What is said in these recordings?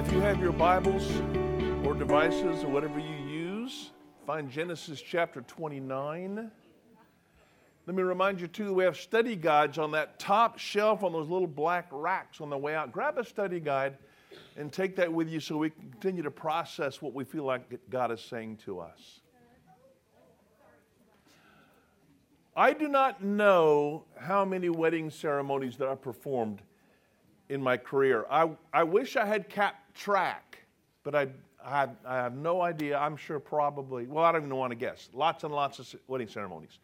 If you have your Bibles or devices or whatever you use, find Genesis chapter 29. Let me remind you, too, we have study guides on that top shelf on those little black racks on the way out. Grab a study guide and take that with you so we can continue to process what we feel like God is saying to us. I do not know how many wedding ceremonies that I've performed in my career. I, I wish I had kept track, but I, I, I have no idea. I'm sure probably, well, I don't even want to guess. Lots and lots of wedding ceremonies.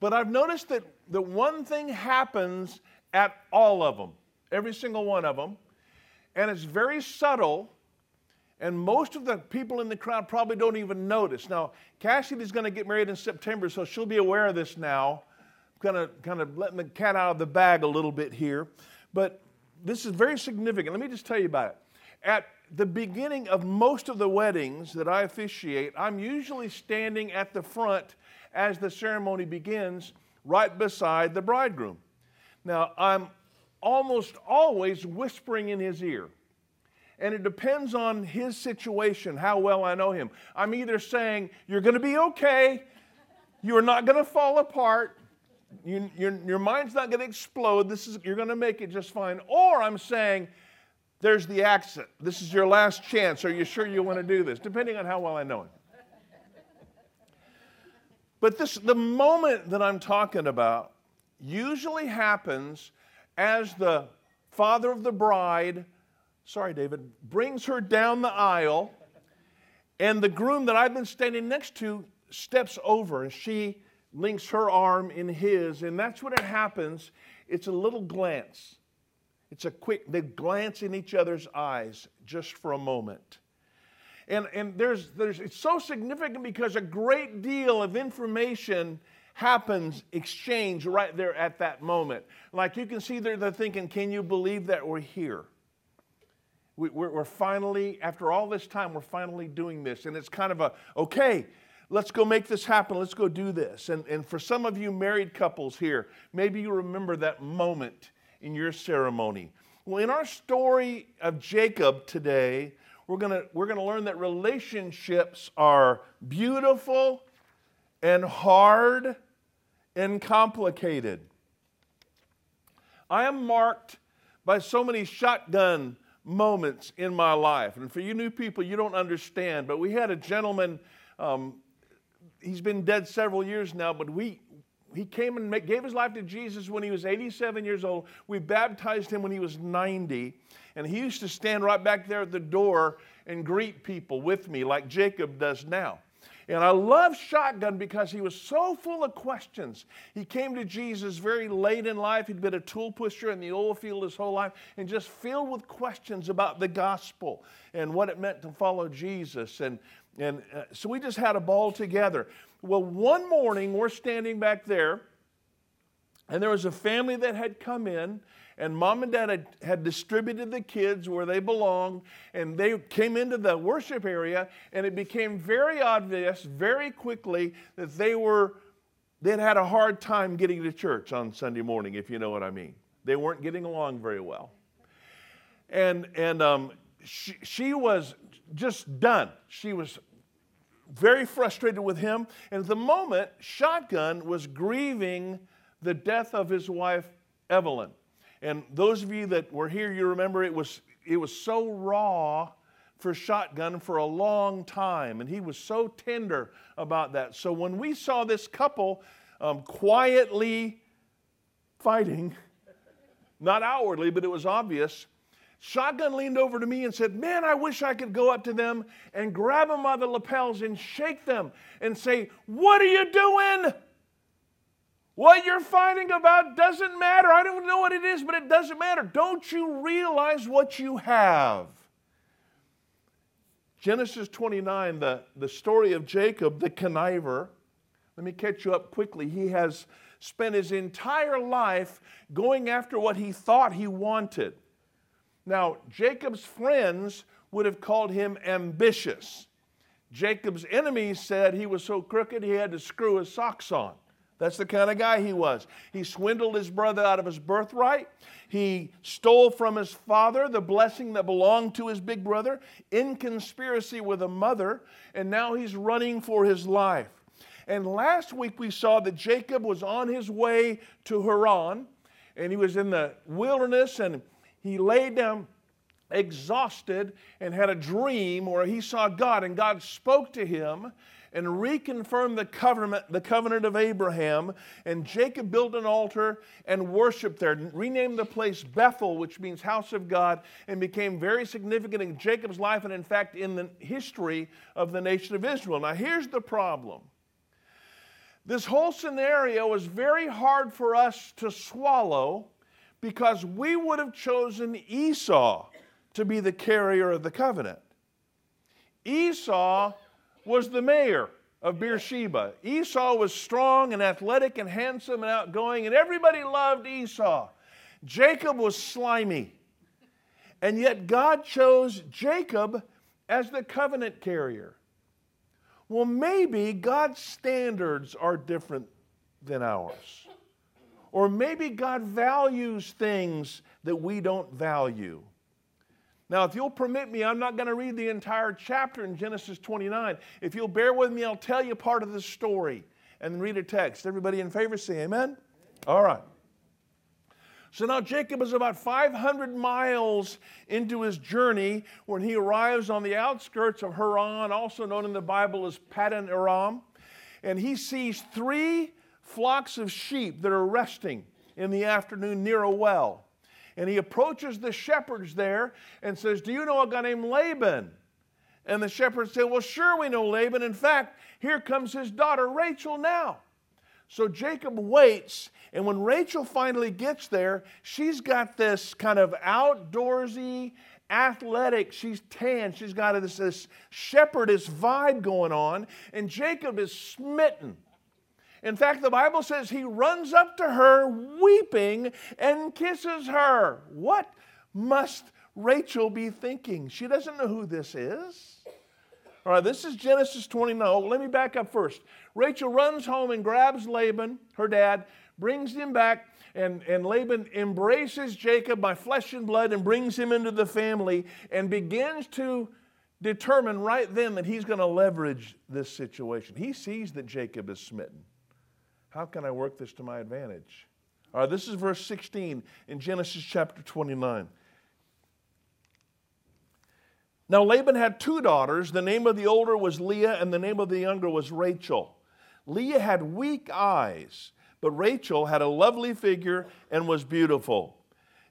But I've noticed that, that one thing happens at all of them, every single one of them, and it's very subtle, and most of the people in the crowd probably don't even notice. Now, Cassidy's going to get married in September, so she'll be aware of this now. Kind of, kind of letting the cat out of the bag a little bit here. But this is very significant. Let me just tell you about it. At the beginning of most of the weddings that I officiate, I'm usually standing at the front as the ceremony begins, right beside the bridegroom. Now, I'm almost always whispering in his ear. And it depends on his situation, how well I know him. I'm either saying, You're going to be okay, you're not going to fall apart, you, your, your mind's not going to explode, this is, you're going to make it just fine. Or I'm saying, There's the accident. This is your last chance. Are you sure you want to do this? Depending on how well I know him. But this, the moment that I'm talking about usually happens as the father of the bride, sorry, David, brings her down the aisle, and the groom that I've been standing next to steps over and she links her arm in his, and that's when it happens. It's a little glance. It's a quick, they glance in each other's eyes just for a moment. And, and there's, there's, it's so significant because a great deal of information happens, exchange right there at that moment. Like you can see they're, they're thinking, can you believe that we're here? We, we're, we're finally, after all this time, we're finally doing this. And it's kind of a, okay, let's go make this happen. Let's go do this. And, and for some of you married couples here, maybe you remember that moment in your ceremony. Well, in our story of Jacob today, we're going we're going to learn that relationships are beautiful and hard and complicated. I am marked by so many shotgun moments in my life. And for you new people, you don't understand, but we had a gentleman, um, he's been dead several years now, but we, he came and gave his life to Jesus when he was 87 years old. We baptized him when he was 90. And he used to stand right back there at the door and greet people with me, like Jacob does now. And I love Shotgun because he was so full of questions. He came to Jesus very late in life. He'd been a tool pusher in the oil field his whole life and just filled with questions about the gospel and what it meant to follow Jesus. And, and uh, so we just had a ball together. Well, one morning we're standing back there, and there was a family that had come in and mom and dad had, had distributed the kids where they belonged, and they came into the worship area, and it became very obvious very quickly that they were they'd had a hard time getting to church on Sunday morning, if you know what I mean. They weren't getting along very well. And, and um, she, she was just done. She was very frustrated with him. And at the moment, Shotgun was grieving the death of his wife, Evelyn. And those of you that were here, you remember it was, it was so raw for Shotgun for a long time. And he was so tender about that. So when we saw this couple um, quietly fighting, not outwardly, but it was obvious, Shotgun leaned over to me and said, Man, I wish I could go up to them and grab them by the lapels and shake them and say, What are you doing? What you're fighting about doesn't matter. I don't know what it is, but it doesn't matter. Don't you realize what you have? Genesis 29, the, the story of Jacob, the conniver. Let me catch you up quickly. He has spent his entire life going after what he thought he wanted. Now, Jacob's friends would have called him ambitious. Jacob's enemies said he was so crooked he had to screw his socks on. That's the kind of guy he was. He swindled his brother out of his birthright. He stole from his father the blessing that belonged to his big brother in conspiracy with a mother, and now he's running for his life. And last week we saw that Jacob was on his way to Haran, and he was in the wilderness, and he laid down exhausted and had a dream where he saw God, and God spoke to him and reconfirmed the covenant, the covenant of Abraham. And Jacob built an altar and worshiped there, renamed the place Bethel, which means house of God, and became very significant in Jacob's life and, in fact, in the history of the nation of Israel. Now, here's the problem. This whole scenario is very hard for us to swallow because we would have chosen Esau to be the carrier of the covenant. Esau was the mayor of Beersheba. Esau was strong and athletic and handsome and outgoing, and everybody loved Esau. Jacob was slimy. And yet God chose Jacob as the covenant carrier. Well, maybe God's standards are different than ours. Or maybe God values things that we don't value. Now, if you'll permit me, I'm not going to read the entire chapter in Genesis 29. If you'll bear with me, I'll tell you part of the story and read a text. Everybody in favor say amen? All right. So now Jacob is about 500 miles into his journey when he arrives on the outskirts of Haran, also known in the Bible as Paddan Aram. And he sees three flocks of sheep that are resting in the afternoon near a well and he approaches the shepherds there and says, Do you know a guy named Laban? And the shepherds say, Well, sure, we know Laban. In fact, here comes his daughter Rachel now. So Jacob waits, and when Rachel finally gets there, she's got this kind of outdoorsy, athletic, she's tan, she's got this, this shepherdess vibe going on, and Jacob is smitten. In fact, the Bible says he runs up to her weeping and kisses her. What must Rachel be thinking? She doesn't know who this is. All right, this is Genesis 29. Oh, let me back up first. Rachel runs home and grabs Laban, her dad, brings him back, and, and Laban embraces Jacob by flesh and blood and brings him into the family and begins to determine right then that he's going to leverage this situation. He sees that Jacob is smitten. How can I work this to my advantage? All right, this is verse 16 in Genesis chapter 29. Now, Laban had two daughters. The name of the older was Leah, and the name of the younger was Rachel. Leah had weak eyes, but Rachel had a lovely figure and was beautiful.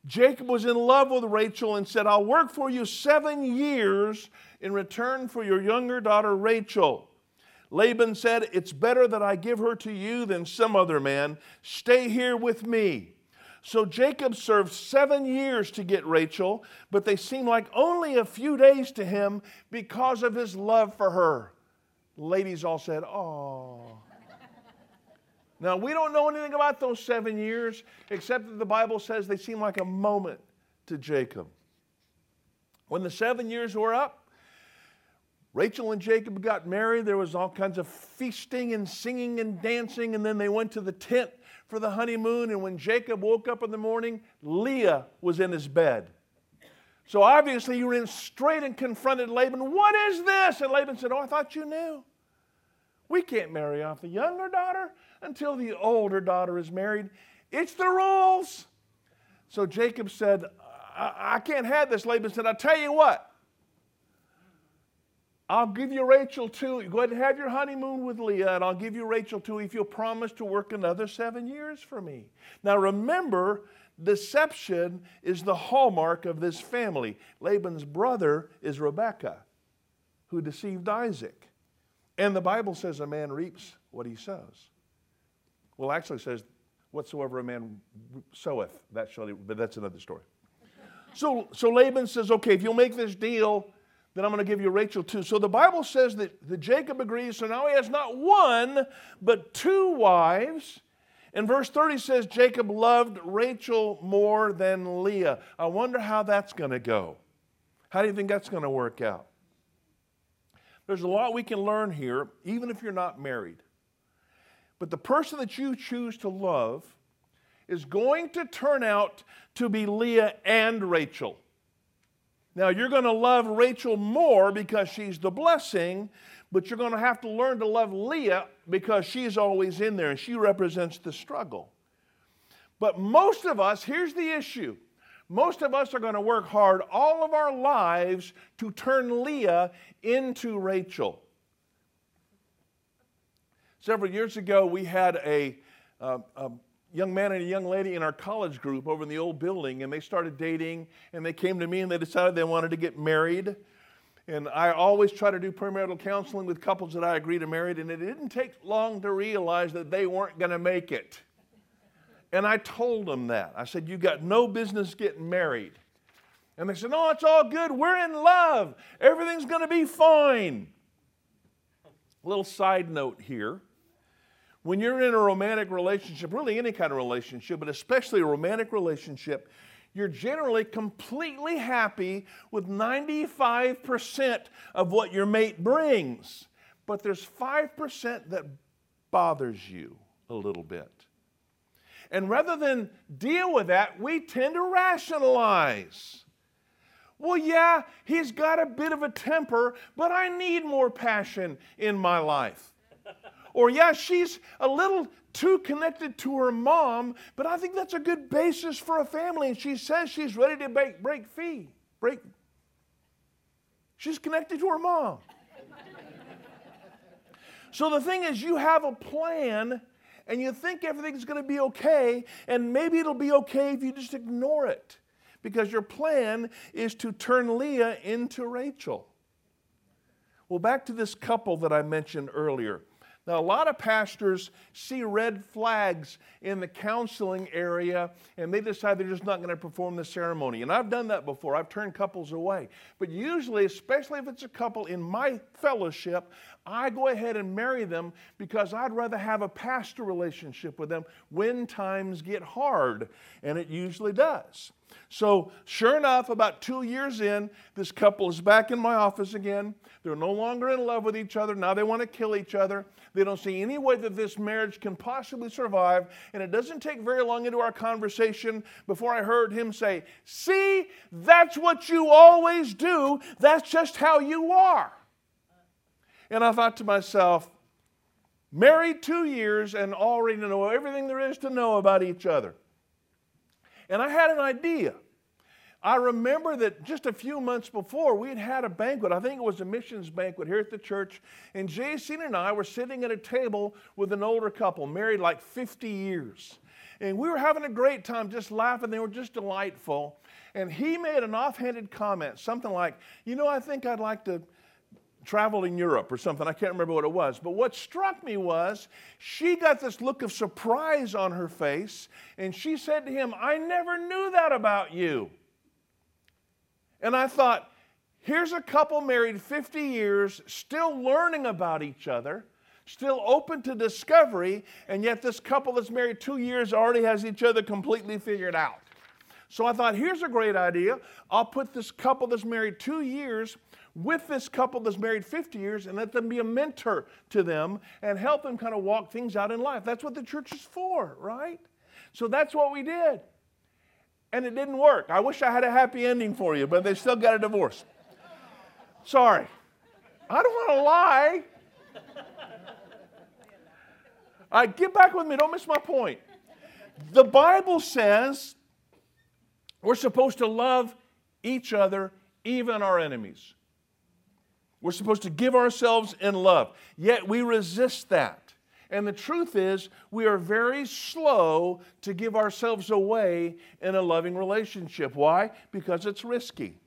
Jacob was in love with Rachel and said, I'll work for you seven years in return for your younger daughter Rachel. Laban said, It's better that I give her to you than some other man. Stay here with me. So Jacob served seven years to get Rachel, but they seemed like only a few days to him because of his love for her. Ladies all said, Oh. now, we don't know anything about those seven years, except that the Bible says they seem like a moment to Jacob. When the seven years were up, Rachel and Jacob got married. There was all kinds of feasting and singing and dancing, and then they went to the tent for the honeymoon. And when Jacob woke up in the morning, Leah was in his bed. So obviously, he ran straight and confronted Laban. What is this? And Laban said, Oh, I thought you knew. We can't marry off the younger daughter until the older daughter is married. It's the rules. So Jacob said, I, I can't have this. Laban said, I'll tell you what. I'll give you Rachel too. Go ahead and have your honeymoon with Leah, and I'll give you Rachel too if you'll promise to work another seven years for me. Now remember, deception is the hallmark of this family. Laban's brother is Rebekah, who deceived Isaac. And the Bible says a man reaps what he sows. Well, actually says, whatsoever a man soweth, that shall he, but that's another story. So, so Laban says, okay, if you'll make this deal, then I'm going to give you Rachel too. So the Bible says that, that Jacob agrees, so now he has not one, but two wives. And verse 30 says Jacob loved Rachel more than Leah. I wonder how that's going to go. How do you think that's going to work out? There's a lot we can learn here, even if you're not married. But the person that you choose to love is going to turn out to be Leah and Rachel. Now, you're going to love Rachel more because she's the blessing, but you're going to have to learn to love Leah because she's always in there and she represents the struggle. But most of us, here's the issue most of us are going to work hard all of our lives to turn Leah into Rachel. Several years ago, we had a, a young man and a young lady in our college group over in the old building, and they started dating, and they came to me and they decided they wanted to get married. And I always try to do premarital counseling with couples that I agree to marry, and it didn't take long to realize that they weren't going to make it. And I told them that. I said, You got no business getting married. And they said, No, it's all good. We're in love. Everything's going to be fine. A little side note here when you're in a romantic relationship, really any kind of relationship, but especially a romantic relationship, you're generally completely happy with 95% of what your mate brings. But there's 5% that bothers you a little bit. And rather than deal with that, we tend to rationalize. Well, yeah, he's got a bit of a temper, but I need more passion in my life. Or, yeah, she's a little too connected to her mom, but I think that's a good basis for a family. And she says she's ready to break, break fee. Break. She's connected to her mom. so the thing is, you have a plan and you think everything's going to be okay, and maybe it'll be okay if you just ignore it because your plan is to turn Leah into Rachel. Well, back to this couple that I mentioned earlier. Now, a lot of pastors see red flags in the counseling area and they decide they're just not going to perform the ceremony. And I've done that before, I've turned couples away. But usually, especially if it's a couple in my fellowship, I go ahead and marry them because I'd rather have a pastor relationship with them when times get hard. And it usually does. So, sure enough, about two years in, this couple is back in my office again. They're no longer in love with each other. Now they want to kill each other. They don't see any way that this marriage can possibly survive. And it doesn't take very long into our conversation before I heard him say, See, that's what you always do. That's just how you are. And I thought to myself, married two years and already know everything there is to know about each other. And I had an idea. I remember that just a few months before, we had had a banquet. I think it was a missions banquet here at the church. And Jason and I were sitting at a table with an older couple, married like 50 years. And we were having a great time, just laughing. They were just delightful. And he made an offhanded comment, something like, You know, I think I'd like to travel in Europe or something. I can't remember what it was. But what struck me was she got this look of surprise on her face. And she said to him, I never knew that about you. And I thought, here's a couple married 50 years, still learning about each other, still open to discovery, and yet this couple that's married two years already has each other completely figured out. So I thought, here's a great idea. I'll put this couple that's married two years with this couple that's married 50 years and let them be a mentor to them and help them kind of walk things out in life. That's what the church is for, right? So that's what we did and it didn't work. I wish I had a happy ending for you, but they still got a divorce. Sorry. I don't want to lie. All right, get back with me. Don't miss my point. The Bible says we're supposed to love each other, even our enemies. We're supposed to give ourselves in love. Yet we resist that. And the truth is, we are very slow to give ourselves away in a loving relationship. Why? Because it's risky.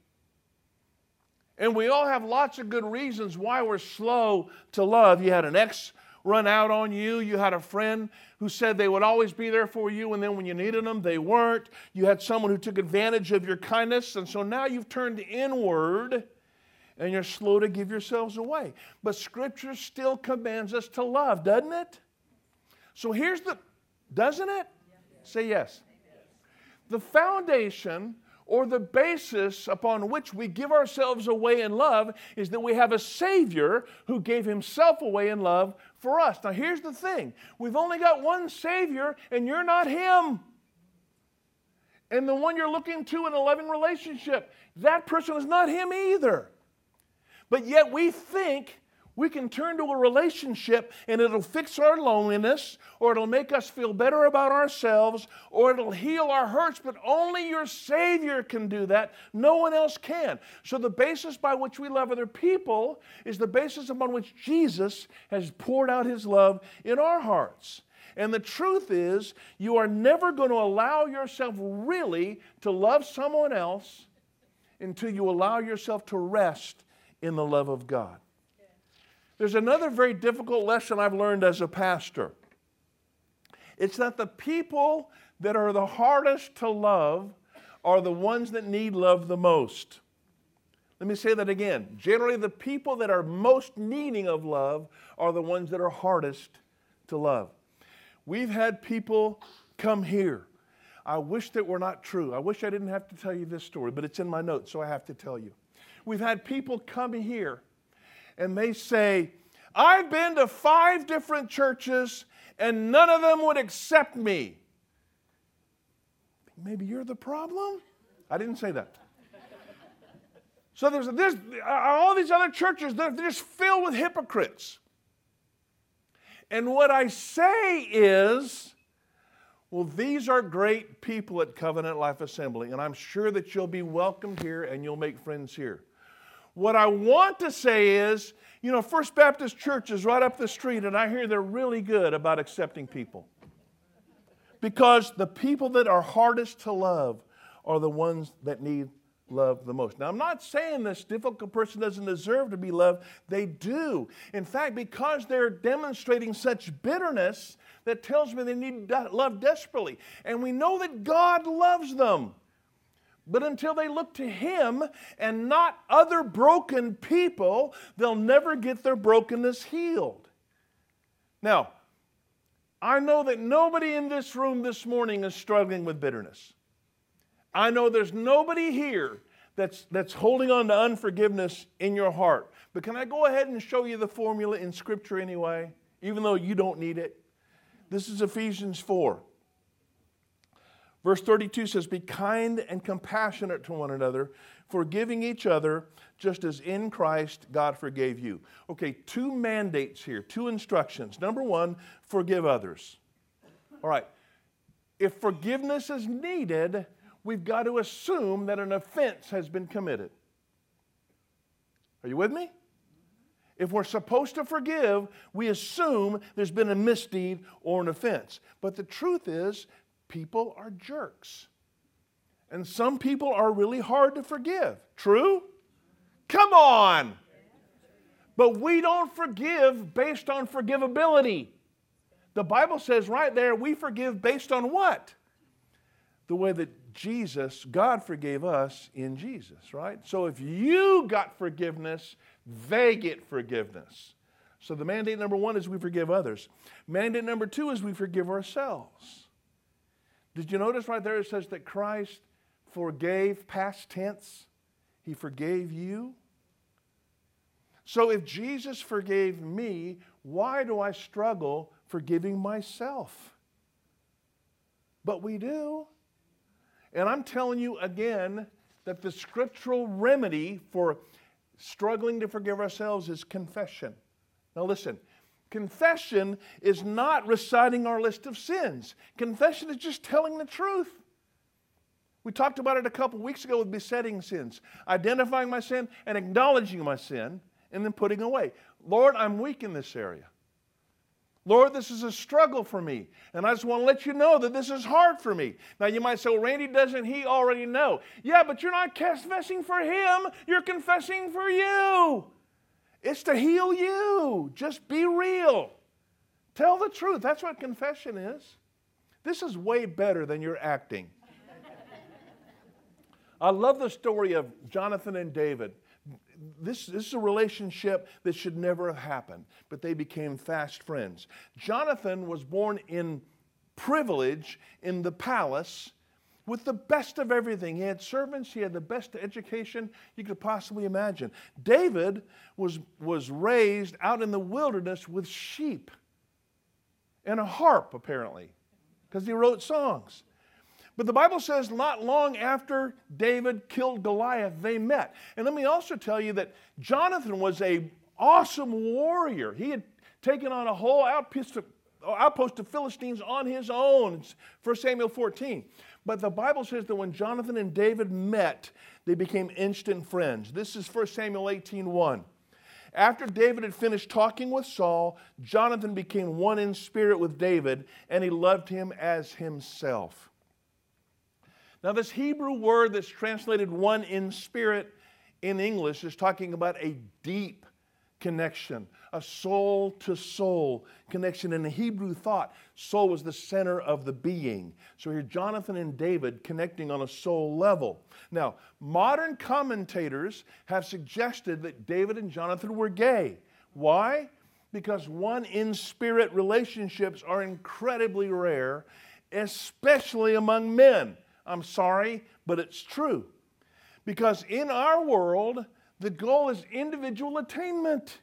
And we all have lots of good reasons why we're slow to love. You had an ex run out on you. You had a friend who said they would always be there for you, and then when you needed them, they weren't. You had someone who took advantage of your kindness, and so now you've turned inward and you're slow to give yourselves away. But Scripture still commands us to love, doesn't it? So here's the, doesn't it? Say yes. The foundation or the basis upon which we give ourselves away in love is that we have a Savior who gave Himself away in love for us. Now, here's the thing we've only got one Savior, and you're not Him. And the one you're looking to in a loving relationship, that person is not Him either. But yet we think we can turn to a relationship and it'll fix our loneliness, or it'll make us feel better about ourselves, or it'll heal our hurts, but only your Savior can do that. No one else can. So, the basis by which we love other people is the basis upon which Jesus has poured out His love in our hearts. And the truth is, you are never going to allow yourself really to love someone else until you allow yourself to rest in the love of God. There's another very difficult lesson I've learned as a pastor. It's that the people that are the hardest to love are the ones that need love the most. Let me say that again. Generally, the people that are most needing of love are the ones that are hardest to love. We've had people come here. I wish that were not true. I wish I didn't have to tell you this story, but it's in my notes, so I have to tell you. We've had people come here and they say, I've been to five different churches and none of them would accept me. Maybe you're the problem? I didn't say that. So there's, there's all these other churches, they're, they're just filled with hypocrites. And what I say is, well, these are great people at Covenant Life Assembly, and I'm sure that you'll be welcomed here and you'll make friends here. What I want to say is, you know, First Baptist Church is right up the street, and I hear they're really good about accepting people. Because the people that are hardest to love are the ones that need love the most. Now, I'm not saying this difficult person doesn't deserve to be loved. They do. In fact, because they're demonstrating such bitterness, that tells me they need love desperately. And we know that God loves them. But until they look to Him and not other broken people, they'll never get their brokenness healed. Now, I know that nobody in this room this morning is struggling with bitterness. I know there's nobody here that's, that's holding on to unforgiveness in your heart. But can I go ahead and show you the formula in Scripture anyway, even though you don't need it? This is Ephesians 4. Verse 32 says, Be kind and compassionate to one another, forgiving each other, just as in Christ God forgave you. Okay, two mandates here, two instructions. Number one, forgive others. All right, if forgiveness is needed, we've got to assume that an offense has been committed. Are you with me? If we're supposed to forgive, we assume there's been a misdeed or an offense. But the truth is, people are jerks. And some people are really hard to forgive. True? Come on. But we don't forgive based on forgivability. The Bible says right there, we forgive based on what? The way that Jesus, God forgave us in Jesus, right? So if you got forgiveness, they get forgiveness. So the mandate number one is we forgive others. Mandate number two is we forgive ourselves. Did you notice right there it says that Christ forgave past tense? He forgave you. So if Jesus forgave me, why do I struggle forgiving myself? But we do. And I'm telling you again that the scriptural remedy for struggling to forgive ourselves is confession. Now, listen, Confession is not reciting our list of sins. Confession is just telling the truth. We talked about it a couple weeks ago with besetting sins, identifying my sin and acknowledging my sin, and then putting away. Lord, I'm weak in this area. Lord, this is a struggle for me. And I just want to let you know that this is hard for me. Now, you might say, well, Randy, doesn't he already know? Yeah, but you're not confessing for him, you're confessing for you. It's to heal you. Just be real. Tell the truth. That's what confession is. This is way better than your acting. I love the story of Jonathan and David. This, this is a relationship that should never have happened, but they became fast friends. Jonathan was born in privilege in the palace, with the best of everything. He had servants, he had the best education you could possibly imagine. David was, was raised out in the wilderness with sheep and a harp, apparently, because he wrote songs. But the Bible says not long after David killed Goliath, they met. And let me also tell you that Jonathan was a awesome warrior. He had taken on a whole outpost of, outpost of Philistines on his own. 1 Samuel 14. But the Bible says that when Jonathan and David met, they became instant friends. This is 1 Samuel 18 1. After David had finished talking with Saul, Jonathan became one in spirit with David, and he loved him as himself. Now, this Hebrew word that's translated one in spirit in English is talking about a deep connection, a soul to soul connection. In the Hebrew thought, soul was the center of the being. So here, Jonathan and David connecting on a soul level. Now, modern commentators have suggested that David and Jonathan were gay. Why? Because one in spirit relationships are incredibly rare, especially among men. I'm sorry, but it's true. Because in our world, the goal is individual attainment.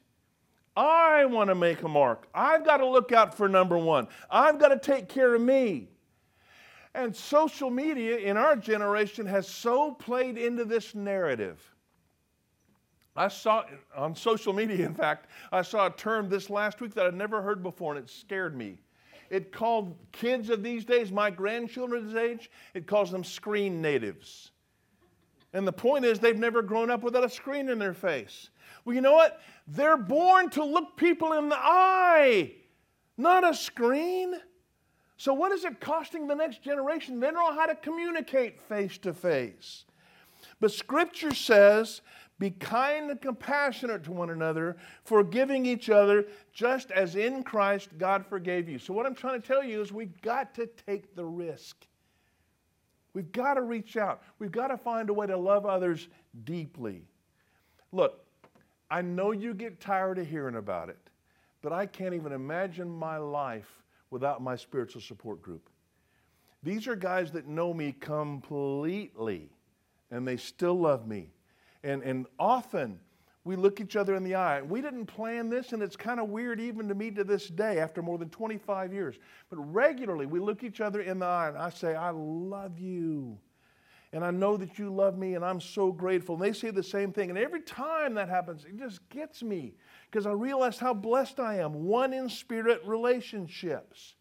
I want to make a mark. I've got to look out for number one. I've got to take care of me. And social media in our generation has so played into this narrative. I saw on social media, in fact, I saw a term this last week that I'd never heard before, and it scared me. It called kids of these days, my grandchildren's age, it calls them screen natives. And the point is, they've never grown up without a screen in their face. Well, you know what? They're born to look people in the eye, not a screen. So, what is it costing the next generation? They don't know how to communicate face to face. But Scripture says, be kind and compassionate to one another, forgiving each other, just as in Christ God forgave you. So, what I'm trying to tell you is we've got to take the risk. We've got to reach out. We've got to find a way to love others deeply. Look, I know you get tired of hearing about it, but I can't even imagine my life without my spiritual support group. These are guys that know me completely, and they still love me. And, and often, we look each other in the eye. We didn't plan this, and it's kind of weird even to me to this day after more than 25 years. But regularly, we look each other in the eye, and I say, I love you. And I know that you love me, and I'm so grateful. And they say the same thing. And every time that happens, it just gets me because I realize how blessed I am. One in spirit relationships.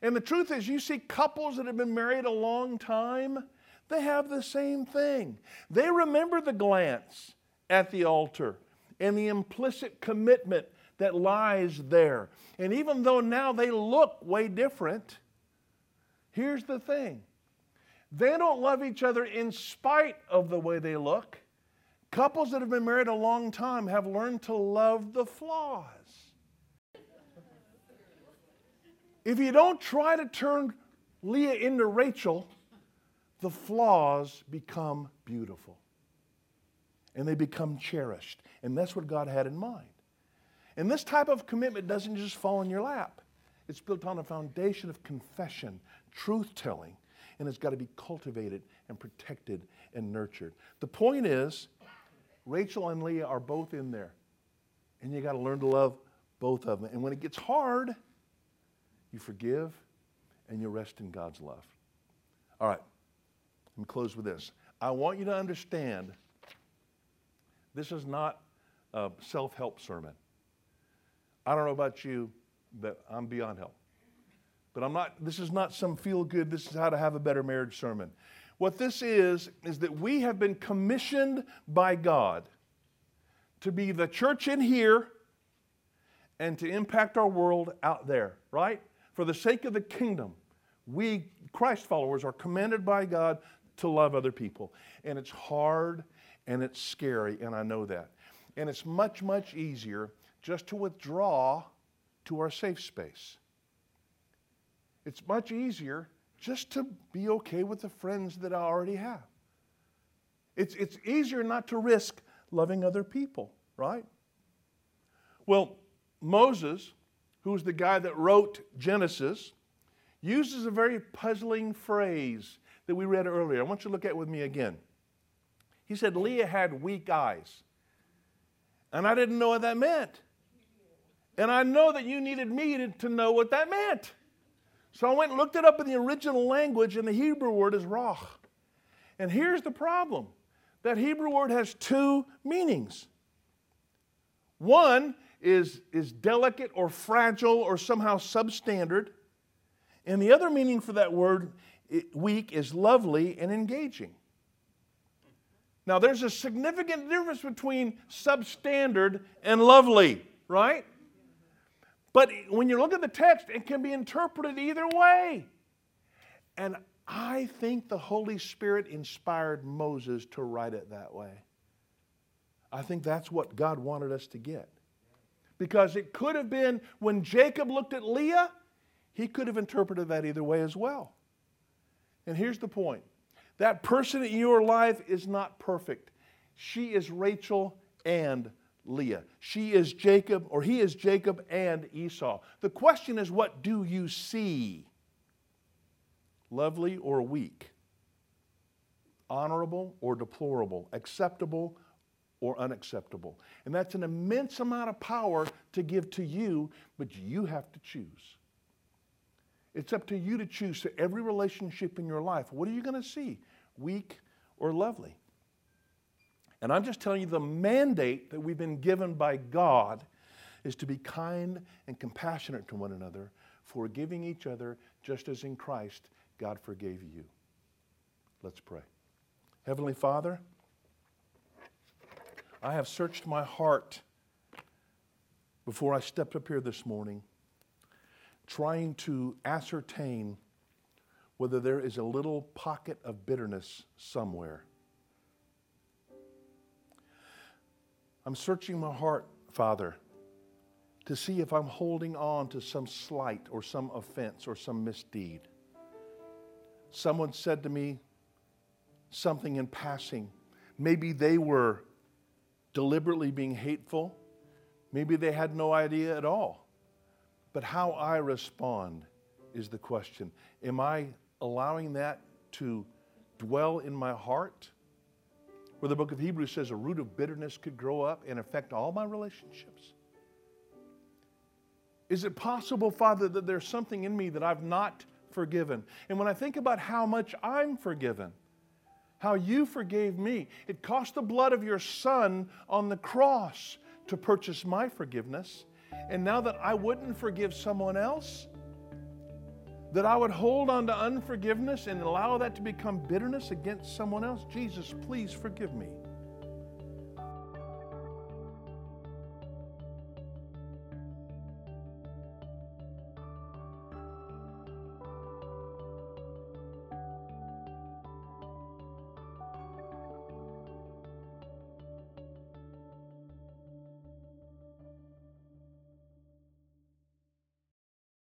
And the truth is, you see couples that have been married a long time, they have the same thing. They remember the glance at the altar and the implicit commitment that lies there. And even though now they look way different, here's the thing they don't love each other in spite of the way they look. Couples that have been married a long time have learned to love the flaws. If you don't try to turn Leah into Rachel, the flaws become beautiful and they become cherished. And that's what God had in mind. And this type of commitment doesn't just fall in your lap, it's built on a foundation of confession, truth telling, and it's got to be cultivated and protected and nurtured. The point is, Rachel and Leah are both in there, and you got to learn to love both of them. And when it gets hard, you forgive and you rest in God's love. All right, let me close with this. I want you to understand this is not a self help sermon. I don't know about you, but I'm beyond help. But I'm not, this is not some feel good, this is how to have a better marriage sermon. What this is, is that we have been commissioned by God to be the church in here and to impact our world out there, right? For the sake of the kingdom, we, Christ followers, are commanded by God to love other people. And it's hard and it's scary, and I know that. And it's much, much easier just to withdraw to our safe space. It's much easier just to be okay with the friends that I already have. It's, it's easier not to risk loving other people, right? Well, Moses, who's the guy that wrote Genesis, uses a very puzzling phrase that we read earlier. I want you to look at with me again. He said Leah had weak eyes. And I didn't know what that meant. And I know that you needed me to know what that meant. So I went and looked it up in the original language, and the Hebrew word is rach. And here's the problem that Hebrew word has two meanings. One is, is delicate or fragile or somehow substandard. And the other meaning for that word, weak, is lovely and engaging. Now, there's a significant difference between substandard and lovely, right? But when you look at the text, it can be interpreted either way. And I think the Holy Spirit inspired Moses to write it that way. I think that's what God wanted us to get. Because it could have been when Jacob looked at Leah, he could have interpreted that either way as well. And here's the point that person in your life is not perfect. She is Rachel and Leah. She is Jacob, or he is Jacob and Esau. The question is, what do you see? Lovely or weak? Honorable or deplorable? Acceptable or unacceptable? And that's an immense amount of power to give to you, but you have to choose. It's up to you to choose to every relationship in your life. What are you going to see? Weak or lovely? And I'm just telling you the mandate that we've been given by God is to be kind and compassionate to one another, forgiving each other just as in Christ God forgave you. Let's pray. Heavenly Father, I have searched my heart before I stepped up here this morning, trying to ascertain whether there is a little pocket of bitterness somewhere. I'm searching my heart, Father, to see if I'm holding on to some slight or some offense or some misdeed. Someone said to me something in passing. Maybe they were deliberately being hateful. Maybe they had no idea at all. But how I respond is the question. Am I allowing that to dwell in my heart? where the book of Hebrews says a root of bitterness could grow up and affect all my relationships? Is it possible, Father, that there's something in me that I've not forgiven? And when I think about how much I'm forgiven, how you forgave me, it cost the blood of your Son on the cross to purchase my forgiveness. And now that I wouldn't forgive someone else, that I would hold on to unforgiveness and allow that to become bitterness against someone else, Jesus, please forgive me.